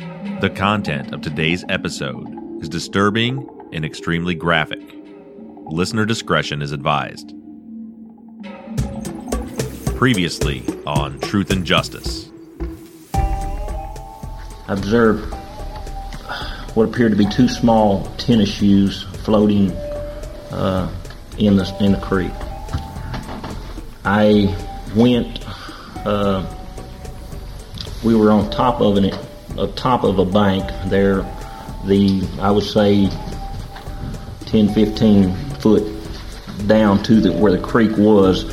The content of today's episode is disturbing and extremely graphic. Listener discretion is advised. Previously on Truth and Justice. I observed what appeared to be two small tennis shoes floating uh, in the in the creek. I went. Uh, we were on top of an on top of a bank there. The I would say 10, 15 foot down to the, where the creek was.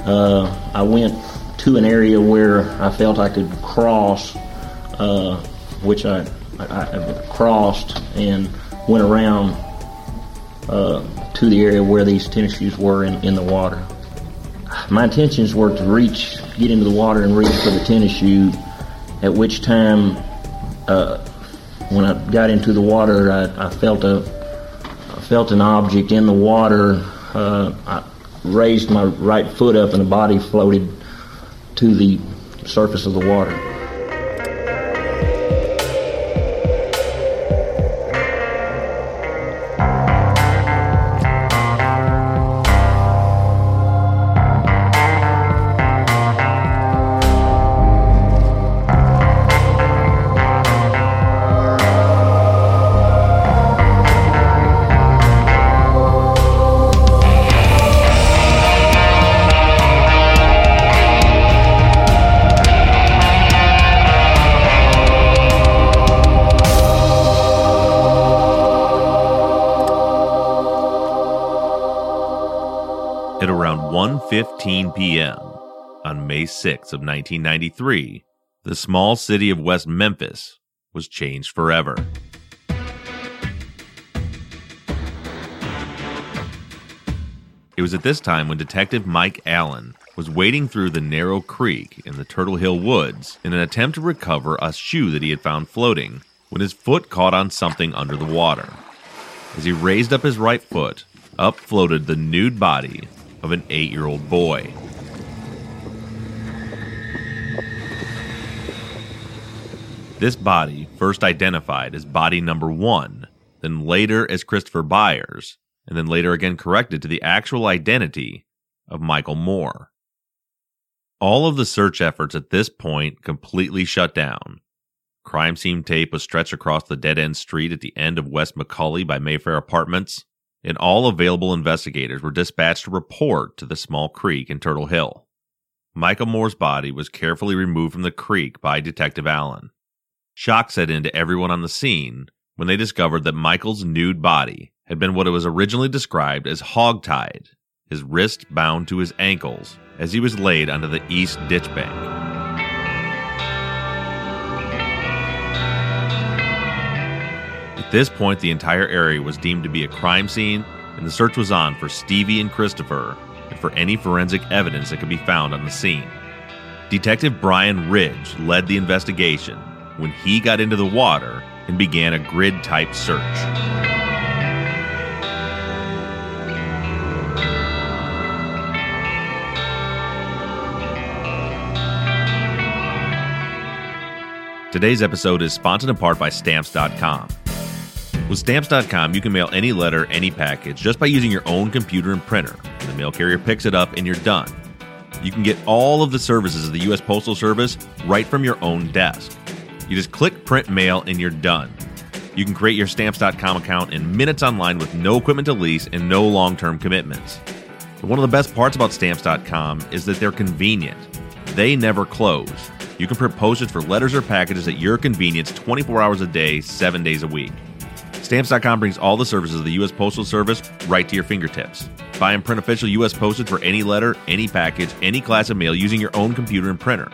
Uh, I went to an area where I felt I could cross, uh, which I, I, I, crossed and went around uh, to the area where these tennis shoes were in, in the water. My intentions were to reach, get into the water and reach for the tennis shoe, at which time, uh, when I got into the water, I, I felt a I felt an object in the water. Uh, I raised my right foot up and the body floated to the surface of the water. 1:15 p.m. on May 6 of 1993, the small city of West Memphis was changed forever. It was at this time when Detective Mike Allen was wading through the narrow creek in the Turtle Hill Woods in an attempt to recover a shoe that he had found floating when his foot caught on something under the water. As he raised up his right foot, up floated the nude body of an eight year old boy. This body, first identified as body number one, then later as Christopher Byers, and then later again corrected to the actual identity of Michael Moore. All of the search efforts at this point completely shut down. Crime scene tape was stretched across the dead end street at the end of West Macaulay by Mayfair Apartments, and all available investigators were dispatched to report to the small creek in Turtle Hill. Michael Moore's body was carefully removed from the creek by Detective Allen. Shock set into everyone on the scene when they discovered that Michael's nude body had been what it was originally described as hogtied, his wrist bound to his ankles as he was laid onto the east ditch bank. At this point, the entire area was deemed to be a crime scene, and the search was on for Stevie and Christopher and for any forensic evidence that could be found on the scene. Detective Brian Ridge led the investigation when he got into the water and began a grid type search. Today's episode is sponsored in part by Stamps.com. With Stamps.com, you can mail any letter, any package, just by using your own computer and printer. And the mail carrier picks it up and you're done. You can get all of the services of the U.S. Postal Service right from your own desk. You just click print mail and you're done. You can create your Stamps.com account in minutes online with no equipment to lease and no long term commitments. But one of the best parts about Stamps.com is that they're convenient. They never close. You can print postage for letters or packages at your convenience 24 hours a day, 7 days a week. Stamps.com brings all the services of the U.S. Postal Service right to your fingertips. Buy and print official U.S. postage for any letter, any package, any class of mail using your own computer and printer.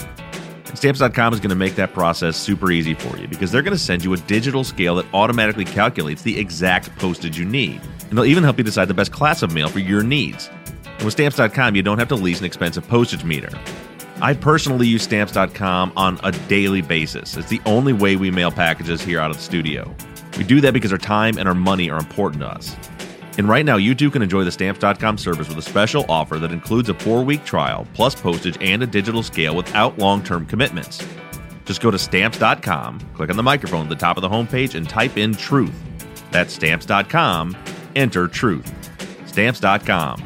And Stamps.com is going to make that process super easy for you because they're going to send you a digital scale that automatically calculates the exact postage you need. And they'll even help you decide the best class of mail for your needs. And with Stamps.com, you don't have to lease an expensive postage meter. I personally use Stamps.com on a daily basis. It's the only way we mail packages here out of the studio. We do that because our time and our money are important to us. And right now, you too can enjoy the Stamps.com service with a special offer that includes a four week trial, plus postage and a digital scale without long term commitments. Just go to Stamps.com, click on the microphone at the top of the homepage, and type in truth. That's Stamps.com, enter truth. Stamps.com.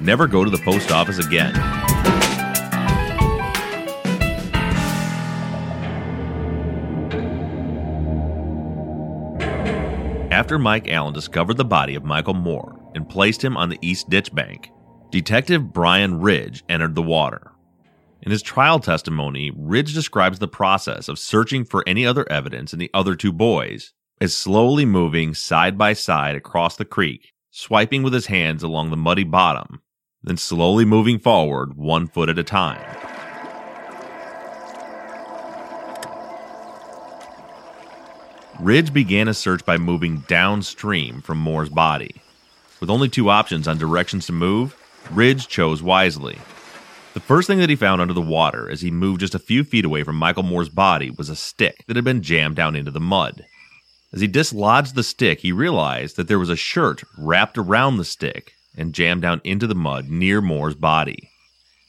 Never go to the post office again. After Mike Allen discovered the body of Michael Moore and placed him on the East Ditch Bank, Detective Brian Ridge entered the water. In his trial testimony, Ridge describes the process of searching for any other evidence in the other two boys as slowly moving side by side across the creek, swiping with his hands along the muddy bottom, then slowly moving forward one foot at a time. Ridge began a search by moving downstream from Moore's body. With only two options on directions to move, Ridge chose wisely. The first thing that he found under the water as he moved just a few feet away from Michael Moore's body was a stick that had been jammed down into the mud. As he dislodged the stick, he realized that there was a shirt wrapped around the stick and jammed down into the mud near Moore's body.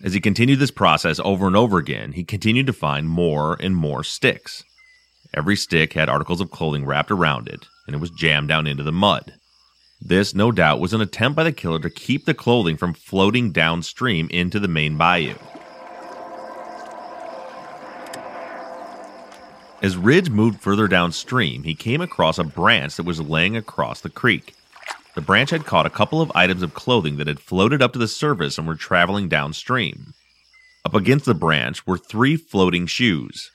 As he continued this process over and over again, he continued to find more and more sticks. Every stick had articles of clothing wrapped around it, and it was jammed down into the mud. This, no doubt, was an attempt by the killer to keep the clothing from floating downstream into the main bayou. As Ridge moved further downstream, he came across a branch that was laying across the creek. The branch had caught a couple of items of clothing that had floated up to the surface and were traveling downstream. Up against the branch were three floating shoes.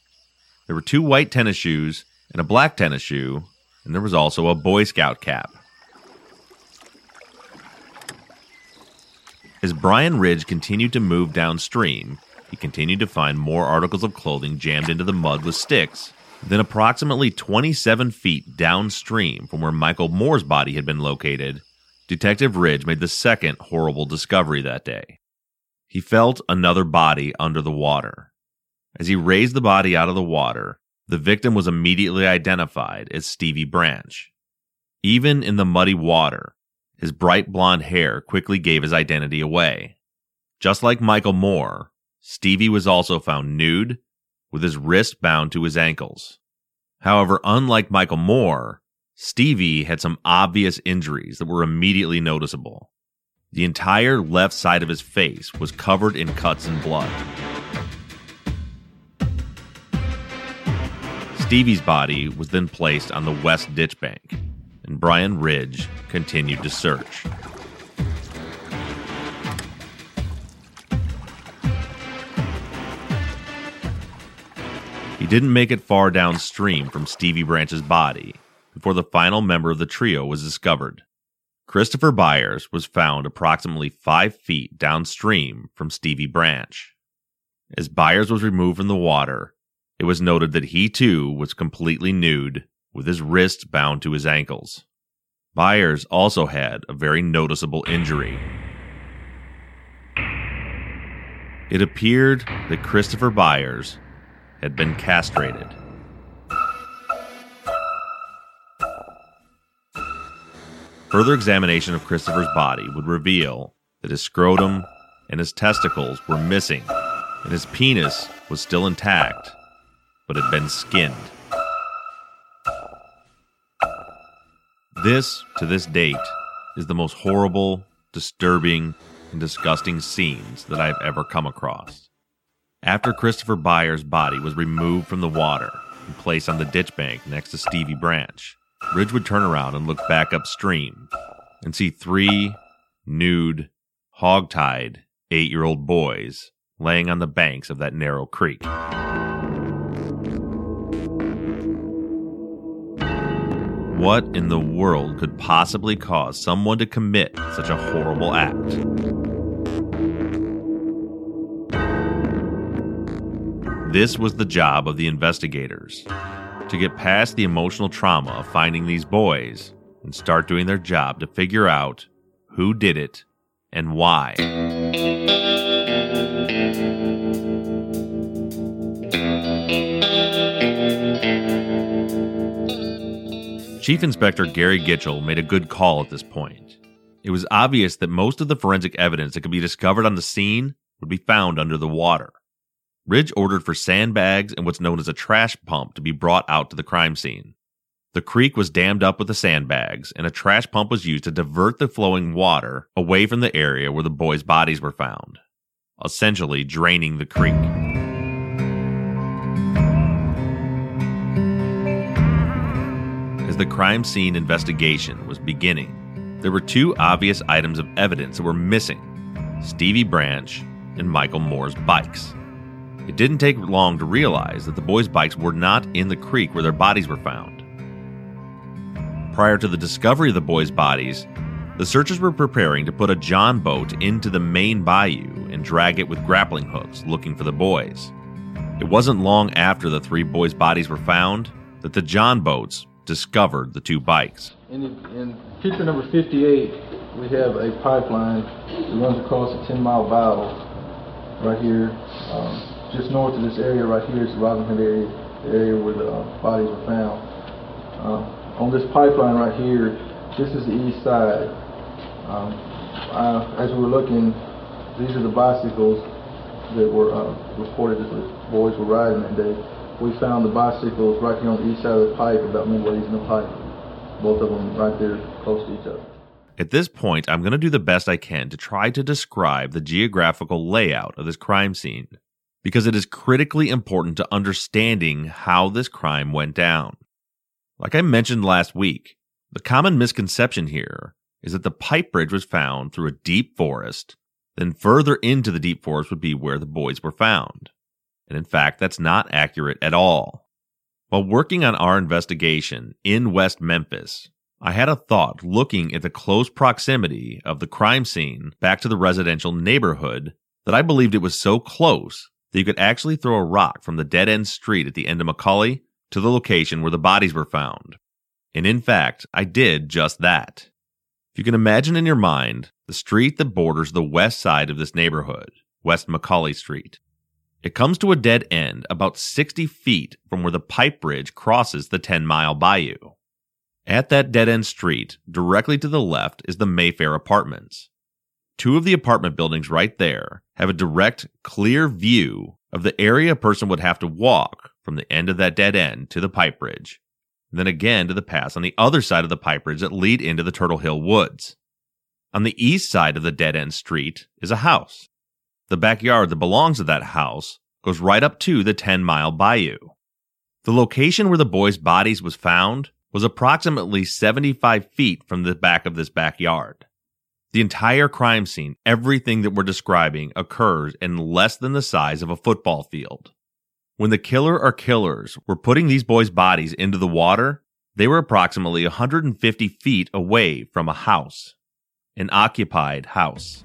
There were two white tennis shoes and a black tennis shoe, and there was also a Boy Scout cap. As Brian Ridge continued to move downstream, he continued to find more articles of clothing jammed into the mud with sticks. Then, approximately 27 feet downstream from where Michael Moore's body had been located, Detective Ridge made the second horrible discovery that day. He felt another body under the water. As he raised the body out of the water, the victim was immediately identified as Stevie Branch. Even in the muddy water, his bright blonde hair quickly gave his identity away. Just like Michael Moore, Stevie was also found nude, with his wrist bound to his ankles. However, unlike Michael Moore, Stevie had some obvious injuries that were immediately noticeable. The entire left side of his face was covered in cuts and blood. Stevie's body was then placed on the west ditch bank, and Brian Ridge continued to search. He didn't make it far downstream from Stevie Branch's body before the final member of the trio was discovered. Christopher Byers was found approximately five feet downstream from Stevie Branch. As Byers was removed from the water, it was noted that he too was completely nude, with his wrists bound to his ankles. Byers also had a very noticeable injury. It appeared that Christopher Byers had been castrated. Further examination of Christopher's body would reveal that his scrotum and his testicles were missing, and his penis was still intact, but had been skinned. This, to this date, is the most horrible, disturbing, and disgusting scenes that I've ever come across. After Christopher Byers' body was removed from the water and placed on the ditch bank next to Stevie Branch, Ridge would turn around and look back upstream and see three nude, hog-tied eight year old boys laying on the banks of that narrow creek. What in the world could possibly cause someone to commit such a horrible act? this was the job of the investigators to get past the emotional trauma of finding these boys and start doing their job to figure out who did it and why. Chief Inspector Gary Gitchell made a good call at this point. It was obvious that most of the forensic evidence that could be discovered on the scene would be found under the water. Ridge ordered for sandbags and what's known as a trash pump to be brought out to the crime scene. The creek was dammed up with the sandbags, and a trash pump was used to divert the flowing water away from the area where the boys' bodies were found, essentially draining the creek. The crime scene investigation was beginning, there were two obvious items of evidence that were missing Stevie Branch and Michael Moore's bikes. It didn't take long to realize that the boys' bikes were not in the creek where their bodies were found. Prior to the discovery of the boys' bodies, the searchers were preparing to put a John boat into the main bayou and drag it with grappling hooks looking for the boys. It wasn't long after the three boys' bodies were found that the John boats discovered the two bikes. In, in picture number 58, we have a pipeline that runs across a 10 mile bayou right here. Um, just north of this area right here is the Robin Hood area, the area where the uh, bodies were found. Uh, on this pipeline right here, this is the east side. Um, as we were looking, these are the bicycles that were uh, reported that the boys were riding that day. We found the bicycles right here on the east side of the pipe, about midway in the pipe. Both of them right there close to each other. At this point, I'm going to do the best I can to try to describe the geographical layout of this crime scene because it is critically important to understanding how this crime went down. Like I mentioned last week, the common misconception here is that the pipe bridge was found through a deep forest, then further into the deep forest would be where the boys were found. And in fact, that's not accurate at all. While working on our investigation in West Memphis, I had a thought looking at the close proximity of the crime scene back to the residential neighborhood that I believed it was so close that you could actually throw a rock from the dead end street at the end of Macaulay to the location where the bodies were found. And in fact, I did just that. If you can imagine in your mind the street that borders the west side of this neighborhood, West Macaulay Street, it comes to a dead end about 60 feet from where the pipe bridge crosses the 10 mile bayou. At that dead end street, directly to the left, is the Mayfair Apartments. Two of the apartment buildings right there have a direct, clear view of the area a person would have to walk from the end of that dead end to the pipe bridge, then again to the pass on the other side of the pipe bridge that lead into the Turtle Hill Woods. On the east side of the dead end street is a house. The backyard that belongs to that house goes right up to the 10 mile bayou. The location where the boys' bodies was found was approximately 75 feet from the back of this backyard. The entire crime scene, everything that we're describing, occurs in less than the size of a football field. When the killer or killers were putting these boys' bodies into the water, they were approximately 150 feet away from a house, an occupied house.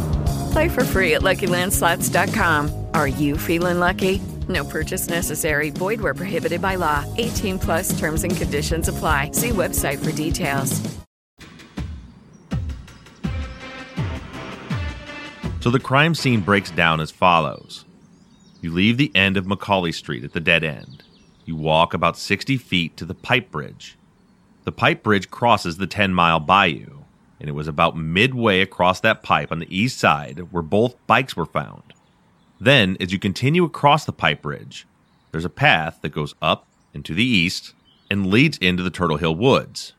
Play for free at LuckyLandSlots.com. Are you feeling lucky? No purchase necessary. Void where prohibited by law. 18 plus terms and conditions apply. See website for details. So the crime scene breaks down as follows. You leave the end of Macaulay Street at the dead end. You walk about 60 feet to the pipe bridge. the pipe bridge crosses the 10 mile bayou, and it was about midway across that pipe on the east side where both bikes were found. Then, as you continue across the pipe bridge, there's a path that goes up and to the east and leads into the Turtle Hill Woods.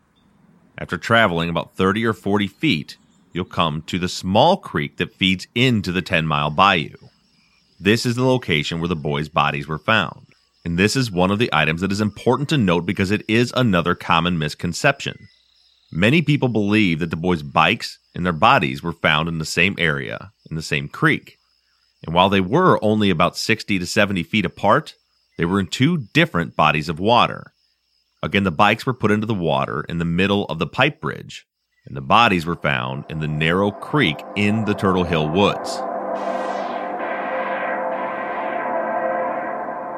After traveling about 30 or 40 feet, you'll come to the small creek that feeds into the 10 mile bayou. This is the location where the boys' bodies were found. And this is one of the items that is important to note because it is another common misconception. Many people believe that the boys' bikes and their bodies were found in the same area, in the same creek. And while they were only about 60 to 70 feet apart, they were in two different bodies of water. Again, the bikes were put into the water in the middle of the pipe bridge, and the bodies were found in the narrow creek in the Turtle Hill Woods.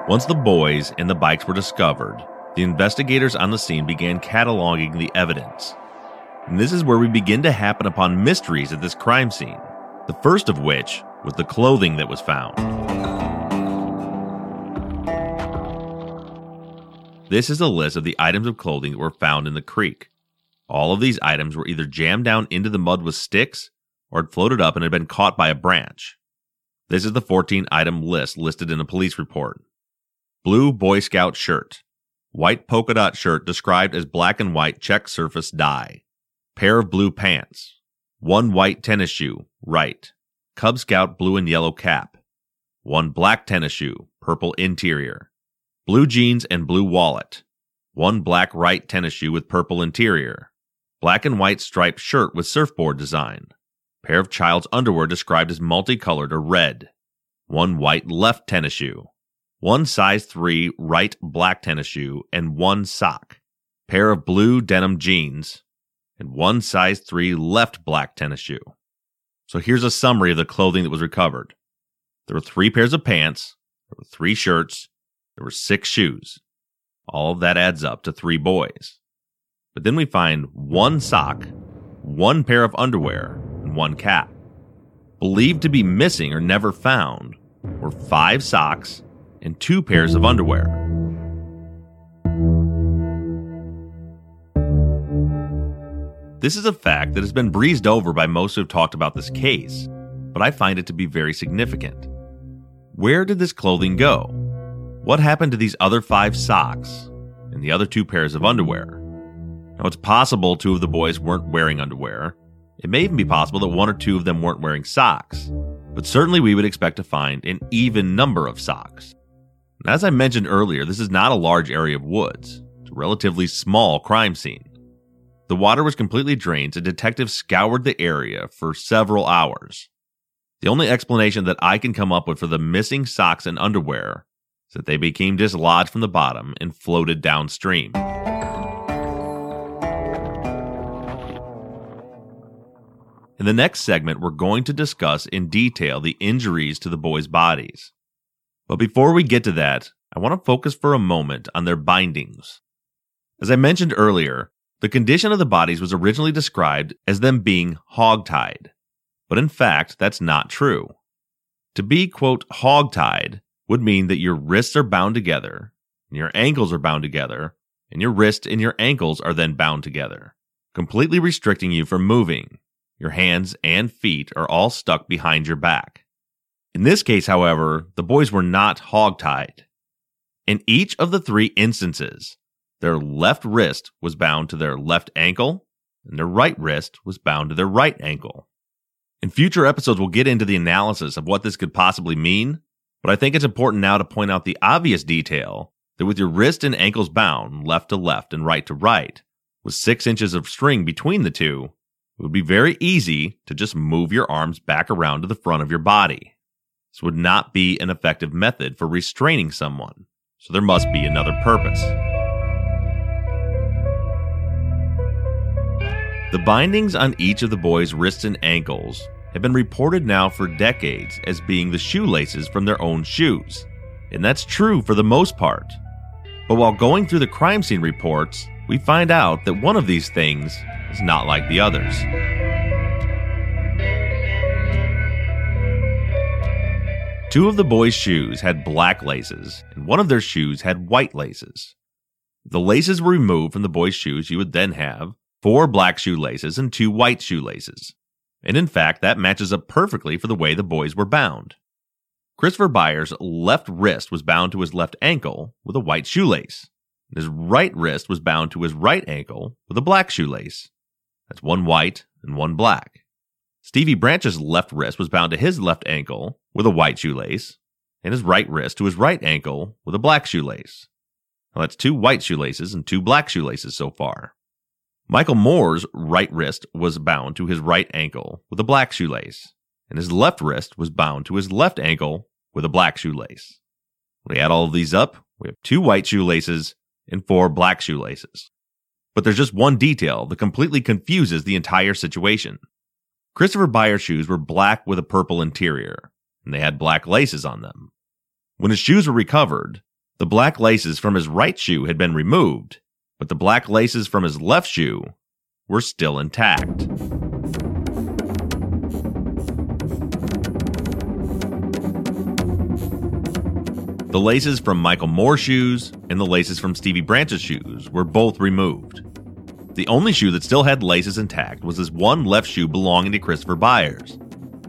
Once the boys and the bikes were discovered, the investigators on the scene began cataloging the evidence. And this is where we begin to happen upon mysteries at this crime scene, the first of which was the clothing that was found. This is a list of the items of clothing that were found in the creek. All of these items were either jammed down into the mud with sticks or had floated up and had been caught by a branch. This is the 14 item list listed in the police report blue Boy Scout shirt, white polka dot shirt described as black and white check surface dye, pair of blue pants, one white tennis shoe, right, Cub Scout blue and yellow cap, one black tennis shoe, purple interior, blue jeans and blue wallet, one black right tennis shoe with purple interior, black and white striped shirt with surfboard design, pair of child's underwear described as multicolored or red, one white left tennis shoe, one size 3 right black tennis shoe, and one sock, pair of blue denim jeans, and one size 3 left black tennis shoe. So here's a summary of the clothing that was recovered. There were three pairs of pants, there were three shirts, there were six shoes. All of that adds up to three boys. But then we find one sock, one pair of underwear, and one cap. Believed to be missing or never found were five socks, and two pairs of underwear. This is a fact that has been breezed over by most who have talked about this case, but I find it to be very significant. Where did this clothing go? What happened to these other five socks and the other two pairs of underwear? Now, it's possible two of the boys weren't wearing underwear. It may even be possible that one or two of them weren't wearing socks, but certainly we would expect to find an even number of socks. As I mentioned earlier, this is not a large area of woods. It's a relatively small crime scene. The water was completely drained, and detectives scoured the area for several hours. The only explanation that I can come up with for the missing socks and underwear is that they became dislodged from the bottom and floated downstream. In the next segment, we're going to discuss in detail the injuries to the boys' bodies. But before we get to that, I want to focus for a moment on their bindings. As I mentioned earlier, the condition of the bodies was originally described as them being hog-tied. But in fact, that's not true. To be, quote, hog-tied would mean that your wrists are bound together, and your ankles are bound together, and your wrist and your ankles are then bound together, completely restricting you from moving. Your hands and feet are all stuck behind your back. In this case, however, the boys were not hog-tied. In each of the three instances, their left wrist was bound to their left ankle, and their right wrist was bound to their right ankle. In future episodes, we'll get into the analysis of what this could possibly mean, but I think it's important now to point out the obvious detail that with your wrist and ankles bound left to left and right to right, with six inches of string between the two, it would be very easy to just move your arms back around to the front of your body. This would not be an effective method for restraining someone, so there must be another purpose. The bindings on each of the boys' wrists and ankles have been reported now for decades as being the shoelaces from their own shoes. And that's true for the most part. But while going through the crime scene reports, we find out that one of these things is not like the others. Two of the boys' shoes had black laces, and one of their shoes had white laces. If the laces were removed from the boy's shoes, you would then have four black shoelaces and two white shoelaces. And in fact, that matches up perfectly for the way the boys were bound. Christopher Byers' left wrist was bound to his left ankle with a white shoelace. And his right wrist was bound to his right ankle with a black shoelace. That's one white and one black. Stevie Branch's left wrist was bound to his left ankle with a white shoelace, and his right wrist to his right ankle with a black shoelace. Now that's two white shoelaces and two black shoelaces so far. Michael Moore's right wrist was bound to his right ankle with a black shoelace, and his left wrist was bound to his left ankle with a black shoelace. When we add all of these up, we have two white shoelaces and four black shoelaces. But there's just one detail that completely confuses the entire situation. Christopher Byers' shoes were black with a purple interior, and they had black laces on them. When his shoes were recovered, the black laces from his right shoe had been removed, but the black laces from his left shoe were still intact. The laces from Michael Moore's shoes and the laces from Stevie Branch's shoes were both removed. The only shoe that still had laces intact was this one left shoe belonging to Christopher Byers.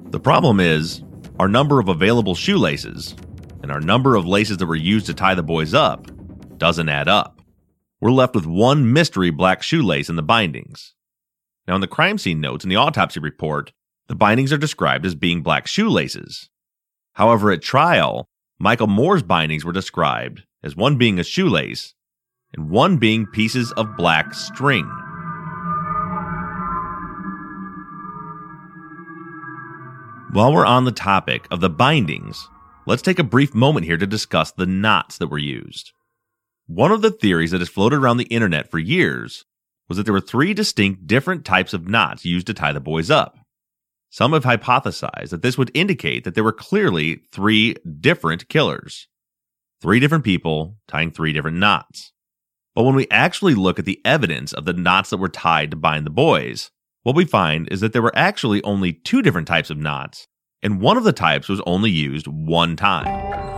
The problem is, our number of available shoelaces and our number of laces that were used to tie the boys up doesn't add up. We're left with one mystery black shoelace in the bindings. Now, in the crime scene notes in the autopsy report, the bindings are described as being black shoelaces. However, at trial, Michael Moore's bindings were described as one being a shoelace and one being pieces of black string. While we're on the topic of the bindings, let's take a brief moment here to discuss the knots that were used. One of the theories that has floated around the internet for years was that there were three distinct different types of knots used to tie the boys up. Some have hypothesized that this would indicate that there were clearly three different killers. Three different people tying three different knots. But when we actually look at the evidence of the knots that were tied to bind the boys, what we find is that there were actually only two different types of knots, and one of the types was only used one time.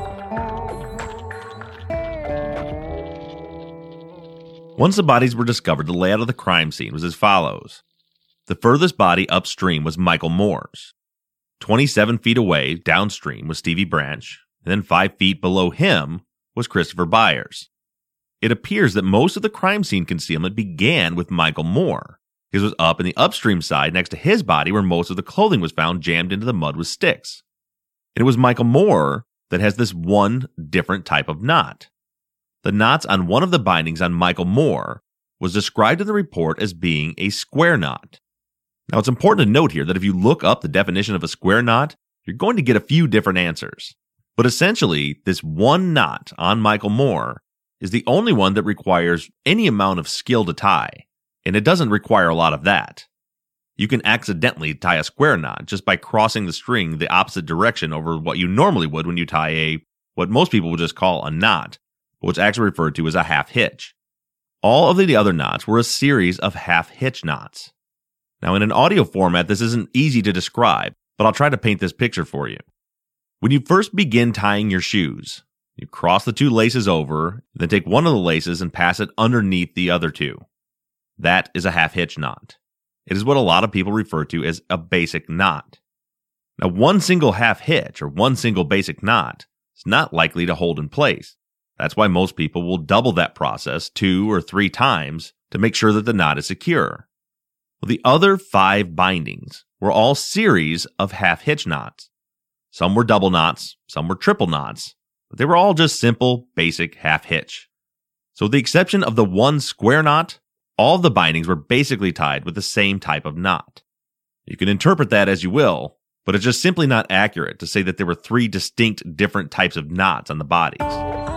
Once the bodies were discovered, the layout of the crime scene was as follows. The furthest body upstream was Michael Moore's. 27 feet away downstream was Stevie Branch, and then 5 feet below him was Christopher Byers. It appears that most of the crime scene concealment began with Michael Moore. His was up in the upstream side next to his body where most of the clothing was found jammed into the mud with sticks. And it was Michael Moore that has this one different type of knot. The knots on one of the bindings on Michael Moore was described in the report as being a square knot. Now it's important to note here that if you look up the definition of a square knot, you're going to get a few different answers. But essentially, this one knot on Michael Moore is the only one that requires any amount of skill to tie, and it doesn't require a lot of that. You can accidentally tie a square knot just by crossing the string the opposite direction over what you normally would when you tie a, what most people would just call a knot, what's actually referred to as a half hitch. All of the other knots were a series of half hitch knots. Now, in an audio format, this isn't easy to describe, but I'll try to paint this picture for you. When you first begin tying your shoes, you cross the two laces over, then take one of the laces and pass it underneath the other two. That is a half hitch knot. It is what a lot of people refer to as a basic knot. Now, one single half hitch or one single basic knot is not likely to hold in place. That's why most people will double that process two or three times to make sure that the knot is secure. Well, the other five bindings were all series of half hitch knots. Some were double knots, some were triple knots, but they were all just simple, basic half hitch. So, with the exception of the one square knot, all the bindings were basically tied with the same type of knot. You can interpret that as you will, but it's just simply not accurate to say that there were three distinct different types of knots on the bodies.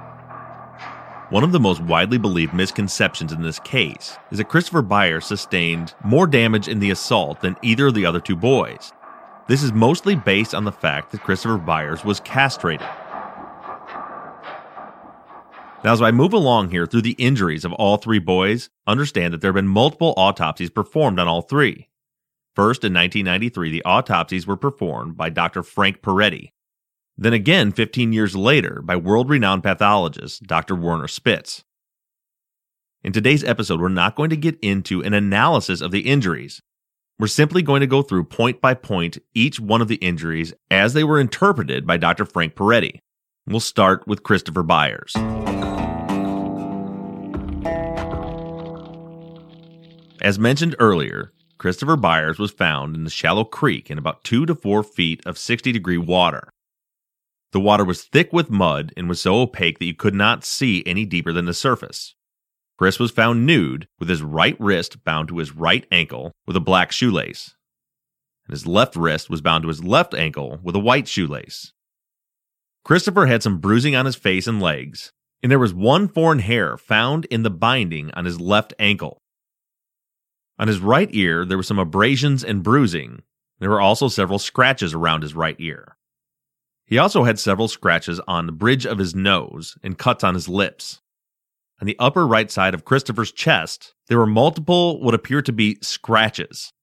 One of the most widely believed misconceptions in this case is that Christopher Byers sustained more damage in the assault than either of the other two boys. This is mostly based on the fact that Christopher Byers was castrated. Now, as I move along here through the injuries of all three boys, understand that there have been multiple autopsies performed on all three. First, in 1993, the autopsies were performed by Dr. Frank Peretti. Then again, 15 years later, by world renowned pathologist Dr. Werner Spitz. In today's episode, we're not going to get into an analysis of the injuries. We're simply going to go through point by point each one of the injuries as they were interpreted by Dr. Frank Peretti. We'll start with Christopher Byers. As mentioned earlier, Christopher Byers was found in the shallow creek in about two to four feet of 60 degree water. The water was thick with mud and was so opaque that you could not see any deeper than the surface. Chris was found nude with his right wrist bound to his right ankle with a black shoelace, and his left wrist was bound to his left ankle with a white shoelace. Christopher had some bruising on his face and legs, and there was one foreign hair found in the binding on his left ankle. On his right ear, there were some abrasions and bruising. There were also several scratches around his right ear. He also had several scratches on the bridge of his nose and cuts on his lips. On the upper right side of Christopher's chest, there were multiple what appear to be scratches.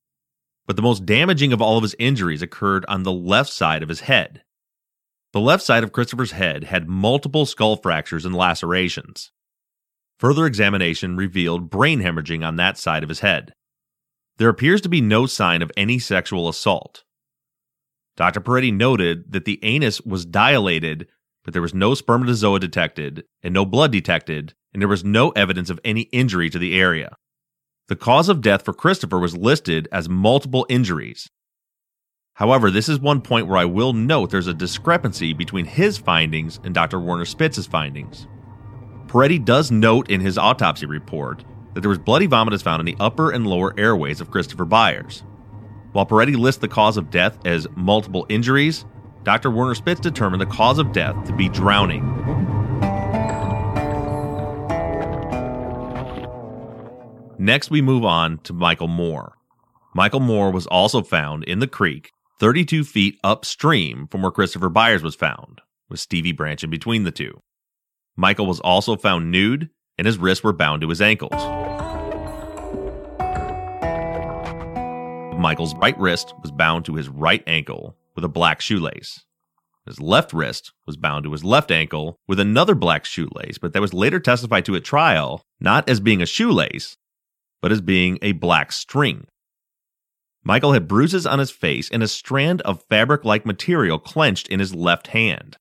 But the most damaging of all of his injuries occurred on the left side of his head. The left side of Christopher's head had multiple skull fractures and lacerations. Further examination revealed brain hemorrhaging on that side of his head. There appears to be no sign of any sexual assault. Dr. Peretti noted that the anus was dilated, but there was no spermatozoa detected and no blood detected, and there was no evidence of any injury to the area. The cause of death for Christopher was listed as multiple injuries. However, this is one point where I will note there's a discrepancy between his findings and Dr. Werner Spitz's findings. Peretti does note in his autopsy report that there was bloody vomit is found in the upper and lower airways of Christopher Byers. While Peretti lists the cause of death as multiple injuries, Dr. Werner Spitz determined the cause of death to be drowning. Next, we move on to Michael Moore. Michael Moore was also found in the creek, 32 feet upstream from where Christopher Byers was found, with Stevie Branch in between the two. Michael was also found nude, and his wrists were bound to his ankles. Michael's right wrist was bound to his right ankle with a black shoelace. His left wrist was bound to his left ankle with another black shoelace, but that was later testified to at trial not as being a shoelace, but as being a black string. Michael had bruises on his face and a strand of fabric like material clenched in his left hand.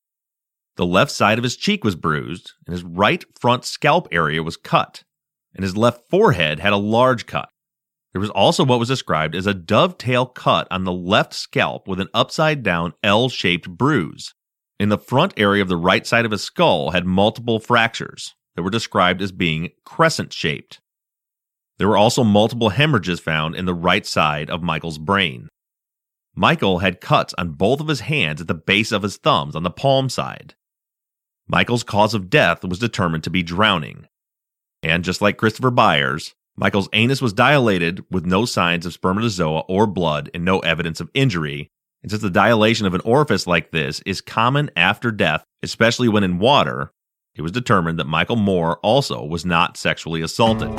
The left side of his cheek was bruised, and his right front scalp area was cut, and his left forehead had a large cut. There was also what was described as a dovetail cut on the left scalp with an upside down L shaped bruise. In the front area of the right side of his skull had multiple fractures that were described as being crescent shaped. There were also multiple hemorrhages found in the right side of Michael's brain. Michael had cuts on both of his hands at the base of his thumbs on the palm side. Michael's cause of death was determined to be drowning. And just like Christopher Byers, Michael's anus was dilated with no signs of spermatozoa or blood and no evidence of injury. And since the dilation of an orifice like this is common after death, especially when in water, it was determined that Michael Moore also was not sexually assaulted.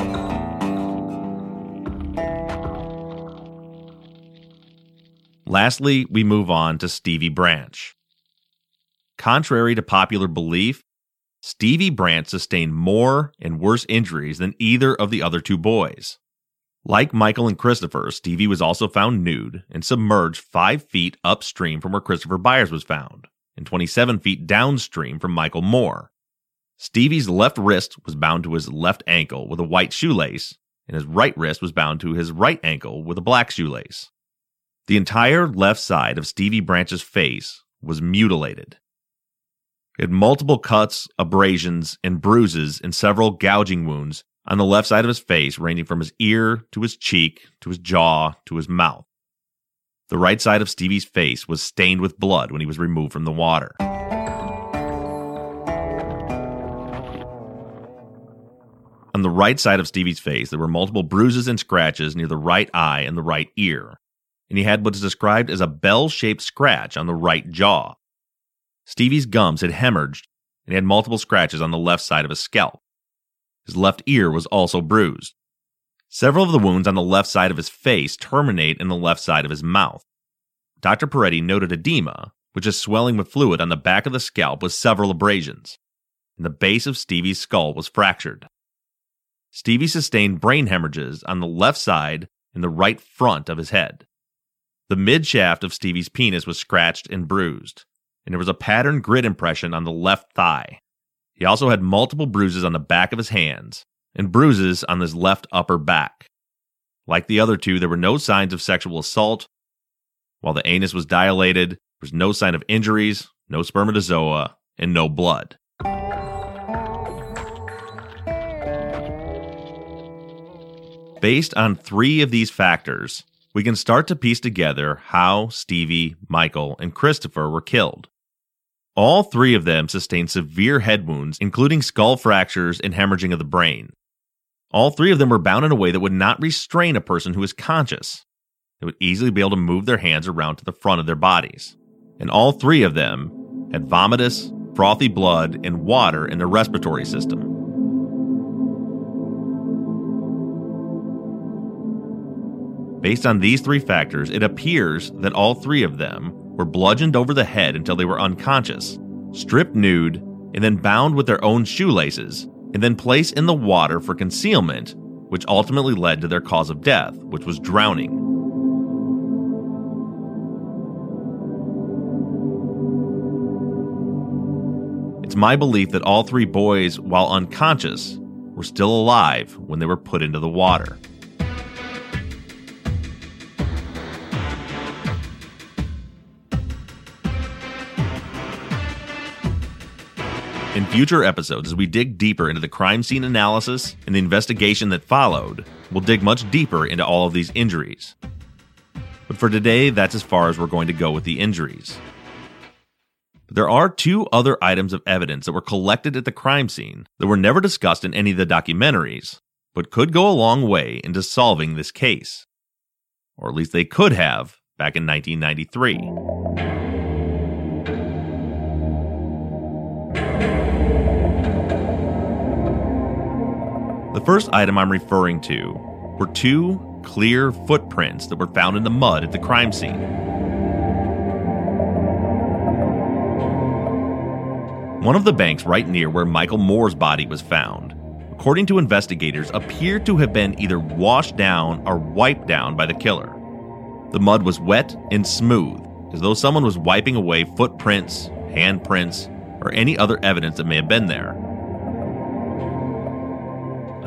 Lastly, we move on to Stevie Branch. Contrary to popular belief, Stevie Branch sustained more and worse injuries than either of the other two boys. Like Michael and Christopher, Stevie was also found nude and submerged five feet upstream from where Christopher Byers was found, and 27 feet downstream from Michael Moore. Stevie's left wrist was bound to his left ankle with a white shoelace, and his right wrist was bound to his right ankle with a black shoelace. The entire left side of Stevie Branch's face was mutilated. He had multiple cuts, abrasions, and bruises and several gouging wounds on the left side of his face, ranging from his ear to his cheek to his jaw to his mouth. The right side of Stevie's face was stained with blood when he was removed from the water. On the right side of Stevie's face, there were multiple bruises and scratches near the right eye and the right ear, and he had what is described as a bell shaped scratch on the right jaw. Stevie's gums had hemorrhaged, and he had multiple scratches on the left side of his scalp. His left ear was also bruised. Several of the wounds on the left side of his face terminate in the left side of his mouth. Dr. Peretti noted edema, which is swelling with fluid on the back of the scalp with several abrasions, and the base of Stevie's skull was fractured. Stevie sustained brain hemorrhages on the left side and the right front of his head. The mid shaft of Stevie's penis was scratched and bruised, and there was a patterned grit impression on the left thigh. He also had multiple bruises on the back of his hands and bruises on his left upper back. Like the other two, there were no signs of sexual assault. While the anus was dilated, there was no sign of injuries, no spermatozoa, and no blood. Based on three of these factors, we can start to piece together how Stevie, Michael, and Christopher were killed. All three of them sustained severe head wounds, including skull fractures and hemorrhaging of the brain. All three of them were bound in a way that would not restrain a person who is conscious. They would easily be able to move their hands around to the front of their bodies. And all three of them had vomitous, frothy blood, and water in their respiratory system. Based on these three factors, it appears that all three of them were bludgeoned over the head until they were unconscious, stripped nude, and then bound with their own shoelaces, and then placed in the water for concealment, which ultimately led to their cause of death, which was drowning. It's my belief that all three boys, while unconscious, were still alive when they were put into the water. In future episodes, as we dig deeper into the crime scene analysis and the investigation that followed, we'll dig much deeper into all of these injuries. But for today, that's as far as we're going to go with the injuries. But there are two other items of evidence that were collected at the crime scene that were never discussed in any of the documentaries, but could go a long way into solving this case. Or at least they could have back in 1993. The first item I'm referring to were two clear footprints that were found in the mud at the crime scene. One of the banks right near where Michael Moore's body was found, according to investigators, appeared to have been either washed down or wiped down by the killer. The mud was wet and smooth, as though someone was wiping away footprints, handprints, or any other evidence that may have been there.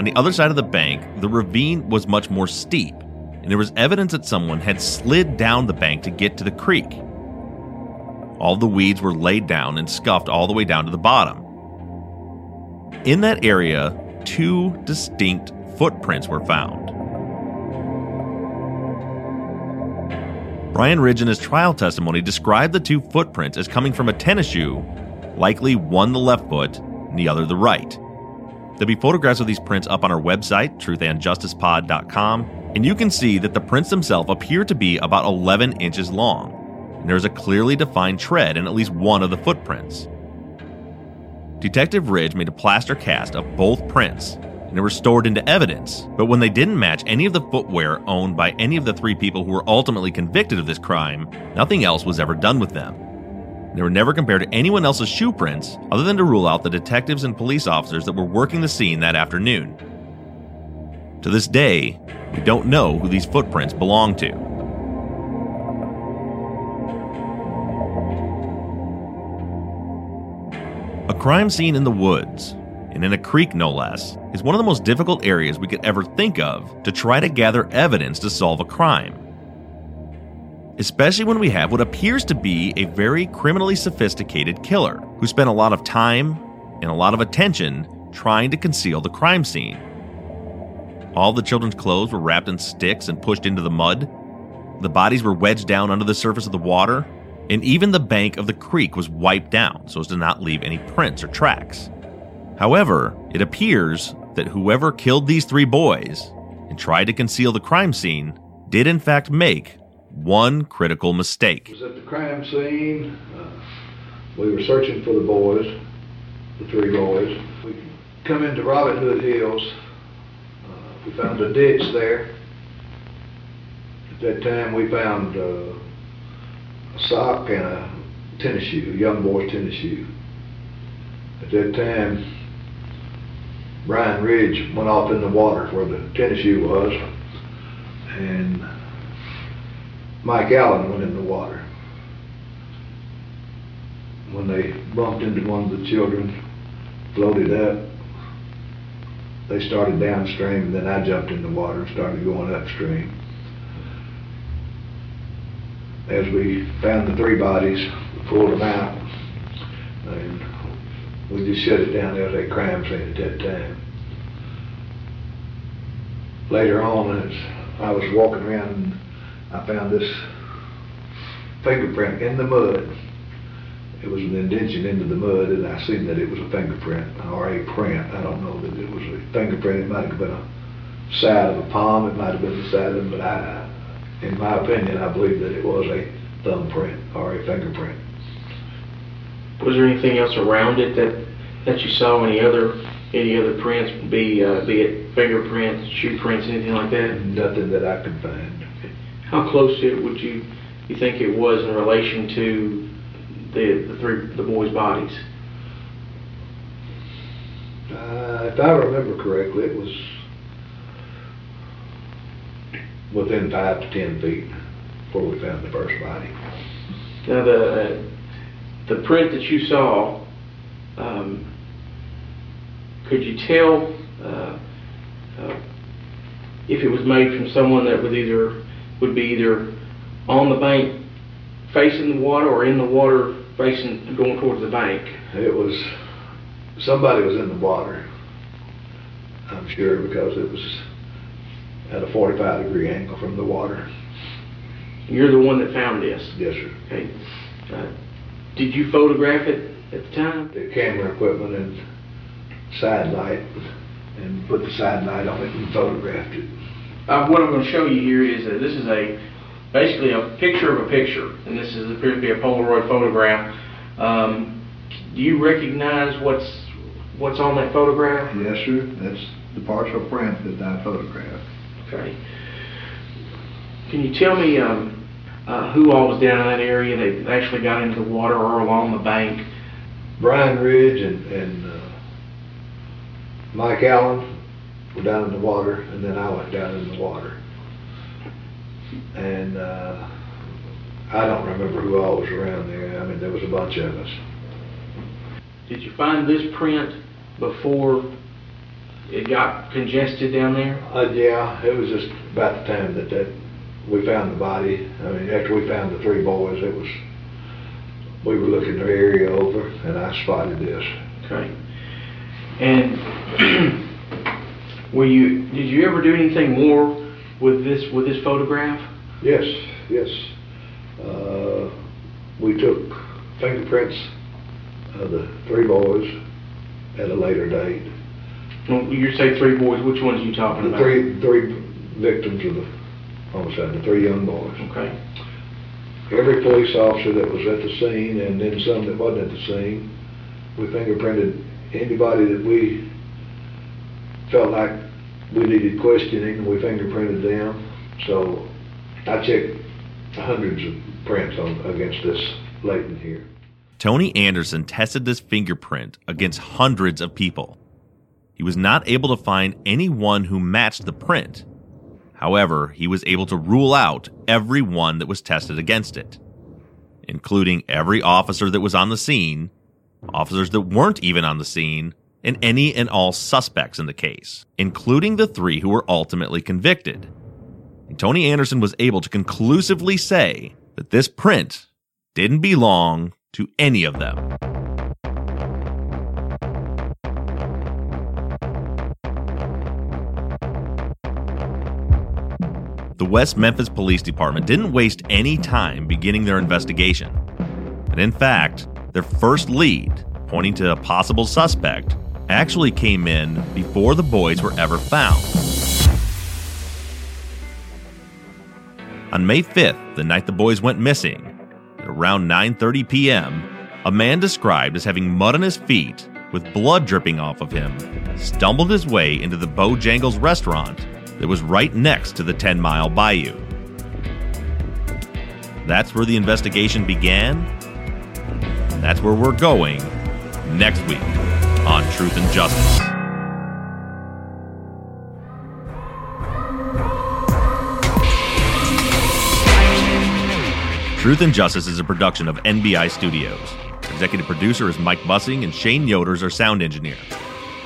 On the other side of the bank, the ravine was much more steep, and there was evidence that someone had slid down the bank to get to the creek. All the weeds were laid down and scuffed all the way down to the bottom. In that area, two distinct footprints were found. Brian Ridge in his trial testimony described the two footprints as coming from a tennis shoe, likely one the left foot and the other the right. There'll be photographs of these prints up on our website, truthandjusticepod.com, and you can see that the prints themselves appear to be about 11 inches long. And there's a clearly defined tread in at least one of the footprints. Detective Ridge made a plaster cast of both prints, and they were stored into evidence. But when they didn't match any of the footwear owned by any of the three people who were ultimately convicted of this crime, nothing else was ever done with them. They were never compared to anyone else's shoe prints other than to rule out the detectives and police officers that were working the scene that afternoon. To this day, we don't know who these footprints belong to. A crime scene in the woods, and in a creek no less, is one of the most difficult areas we could ever think of to try to gather evidence to solve a crime especially when we have what appears to be a very criminally sophisticated killer who spent a lot of time and a lot of attention trying to conceal the crime scene. All the children's clothes were wrapped in sticks and pushed into the mud. the bodies were wedged down under the surface of the water, and even the bank of the creek was wiped down so as to not leave any prints or tracks. However, it appears that whoever killed these three boys and tried to conceal the crime scene did in fact make one critical mistake. was at the crime scene. Uh, we were searching for the boys, the three boys. We come into Robin Hood Hills. Uh, we found a ditch there. At that time, we found uh, a sock and a tennis shoe, a young boy's tennis shoe. At that time, Brian Ridge went off in the water where the tennis shoe was, and Mike Allen went in the water. When they bumped into one of the children, floated up, they started downstream, and then I jumped in the water and started going upstream. As we found the three bodies, we pulled them out, and we just shut it down as a crime scene at that time. Later on, as I was walking around, I found this fingerprint in the mud. It was an indention into the mud, and I seen that it was a fingerprint or a print. I don't know that it was a fingerprint. It might have been a side of a palm. It might have been the side of, but I, in my opinion, I believe that it was a thumbprint or a fingerprint. Was there anything else around it that, that you saw? Any other any other prints? Be uh, be it fingerprints, shoe prints, anything like that? Nothing that I could find. How close to it would you you think it was in relation to the the three the boys' bodies? Uh, if I remember correctly, it was within five to ten feet before we found the first body. Now the uh, the print that you saw, um, could you tell uh, uh, if it was made from someone that was either would be either on the bank facing the water or in the water facing going towards the bank? It was somebody was in the water. I'm sure because it was at a 45 degree angle from the water. You're the one that found this. Yes, sir. Okay. Uh, did you photograph it at the time? The camera equipment and side light, and put the side light on it and photographed it. Uh, what I'm going to show you here is that this is a basically a picture of a picture, and this is appears to be a Polaroid photograph. Um, do you recognize what's what's on that photograph? Yes, sir. That's the partial print that I photographed. Okay. Can you tell me um, uh, who all was down in that area that actually got into the water or along the bank? Brian Ridge and, and uh, Mike Allen were down in the water, and then I went down in the water. And uh, I don't remember who all was around there. I mean, there was a bunch of us. Did you find this print before it got congested down there? Uh, yeah, it was just about the time that, that we found the body. I mean, after we found the three boys, it was, we were looking the area over, and I spotted this. Okay. And were you? Did you ever do anything more with this with this photograph? Yes, yes. Uh, we took fingerprints of the three boys at a later date. Well, you say three boys. Which ones are you talking The about? three, three victims of the homicide, the three young boys. Okay. Every police officer that was at the scene, and then some that wasn't at the scene, we fingerprinted anybody that we felt like we needed questioning, we fingerprinted them. So I checked hundreds of prints on, against this latent here. Tony Anderson tested this fingerprint against hundreds of people. He was not able to find anyone who matched the print. However, he was able to rule out every one that was tested against it, including every officer that was on the scene, officers that weren't even on the scene, and any and all suspects in the case, including the three who were ultimately convicted. And Tony Anderson was able to conclusively say that this print didn't belong to any of them. the West Memphis Police Department didn't waste any time beginning their investigation. And in fact, their first lead, pointing to a possible suspect, actually came in before the boys were ever found. On May 5th, the night the boys went missing, at around 9:30 p.m., a man described as having mud on his feet with blood dripping off of him stumbled his way into the Bojangles restaurant that was right next to the 10 Mile Bayou. That's where the investigation began. That's where we're going next week on Truth and Justice. Truth and Justice is a production of NBI Studios. Executive producer is Mike Bussing, and Shane Yoders our sound engineer.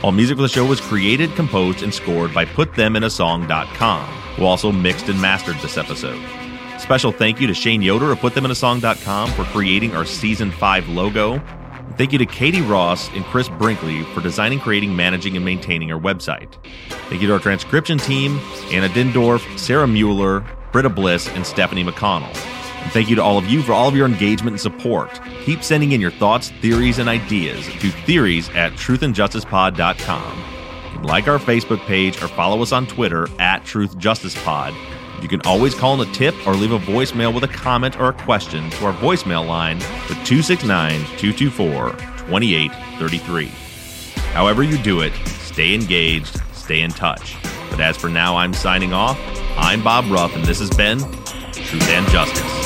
All music for the show was created, composed, and scored by PutThemInASong.com, who also mixed and mastered this episode. Special thank you to Shane Yoder of PutThemInASong.com for creating our Season 5 logo. Thank you to Katie Ross and Chris Brinkley for designing, creating, managing, and maintaining our website. Thank you to our transcription team, Anna Dindorf, Sarah Mueller, Britta Bliss, and Stephanie McConnell. And thank you to all of you for all of your engagement and support. Keep sending in your thoughts, theories, and ideas to theories at truthandjusticepod.com. Like our Facebook page or follow us on Twitter at truthjusticepod. You can always call in a tip or leave a voicemail with a comment or a question to our voicemail line at 269 224 2833. However, you do it, stay engaged, stay in touch. But as for now, I'm signing off. I'm Bob Ruff, and this has been Truth and Justice.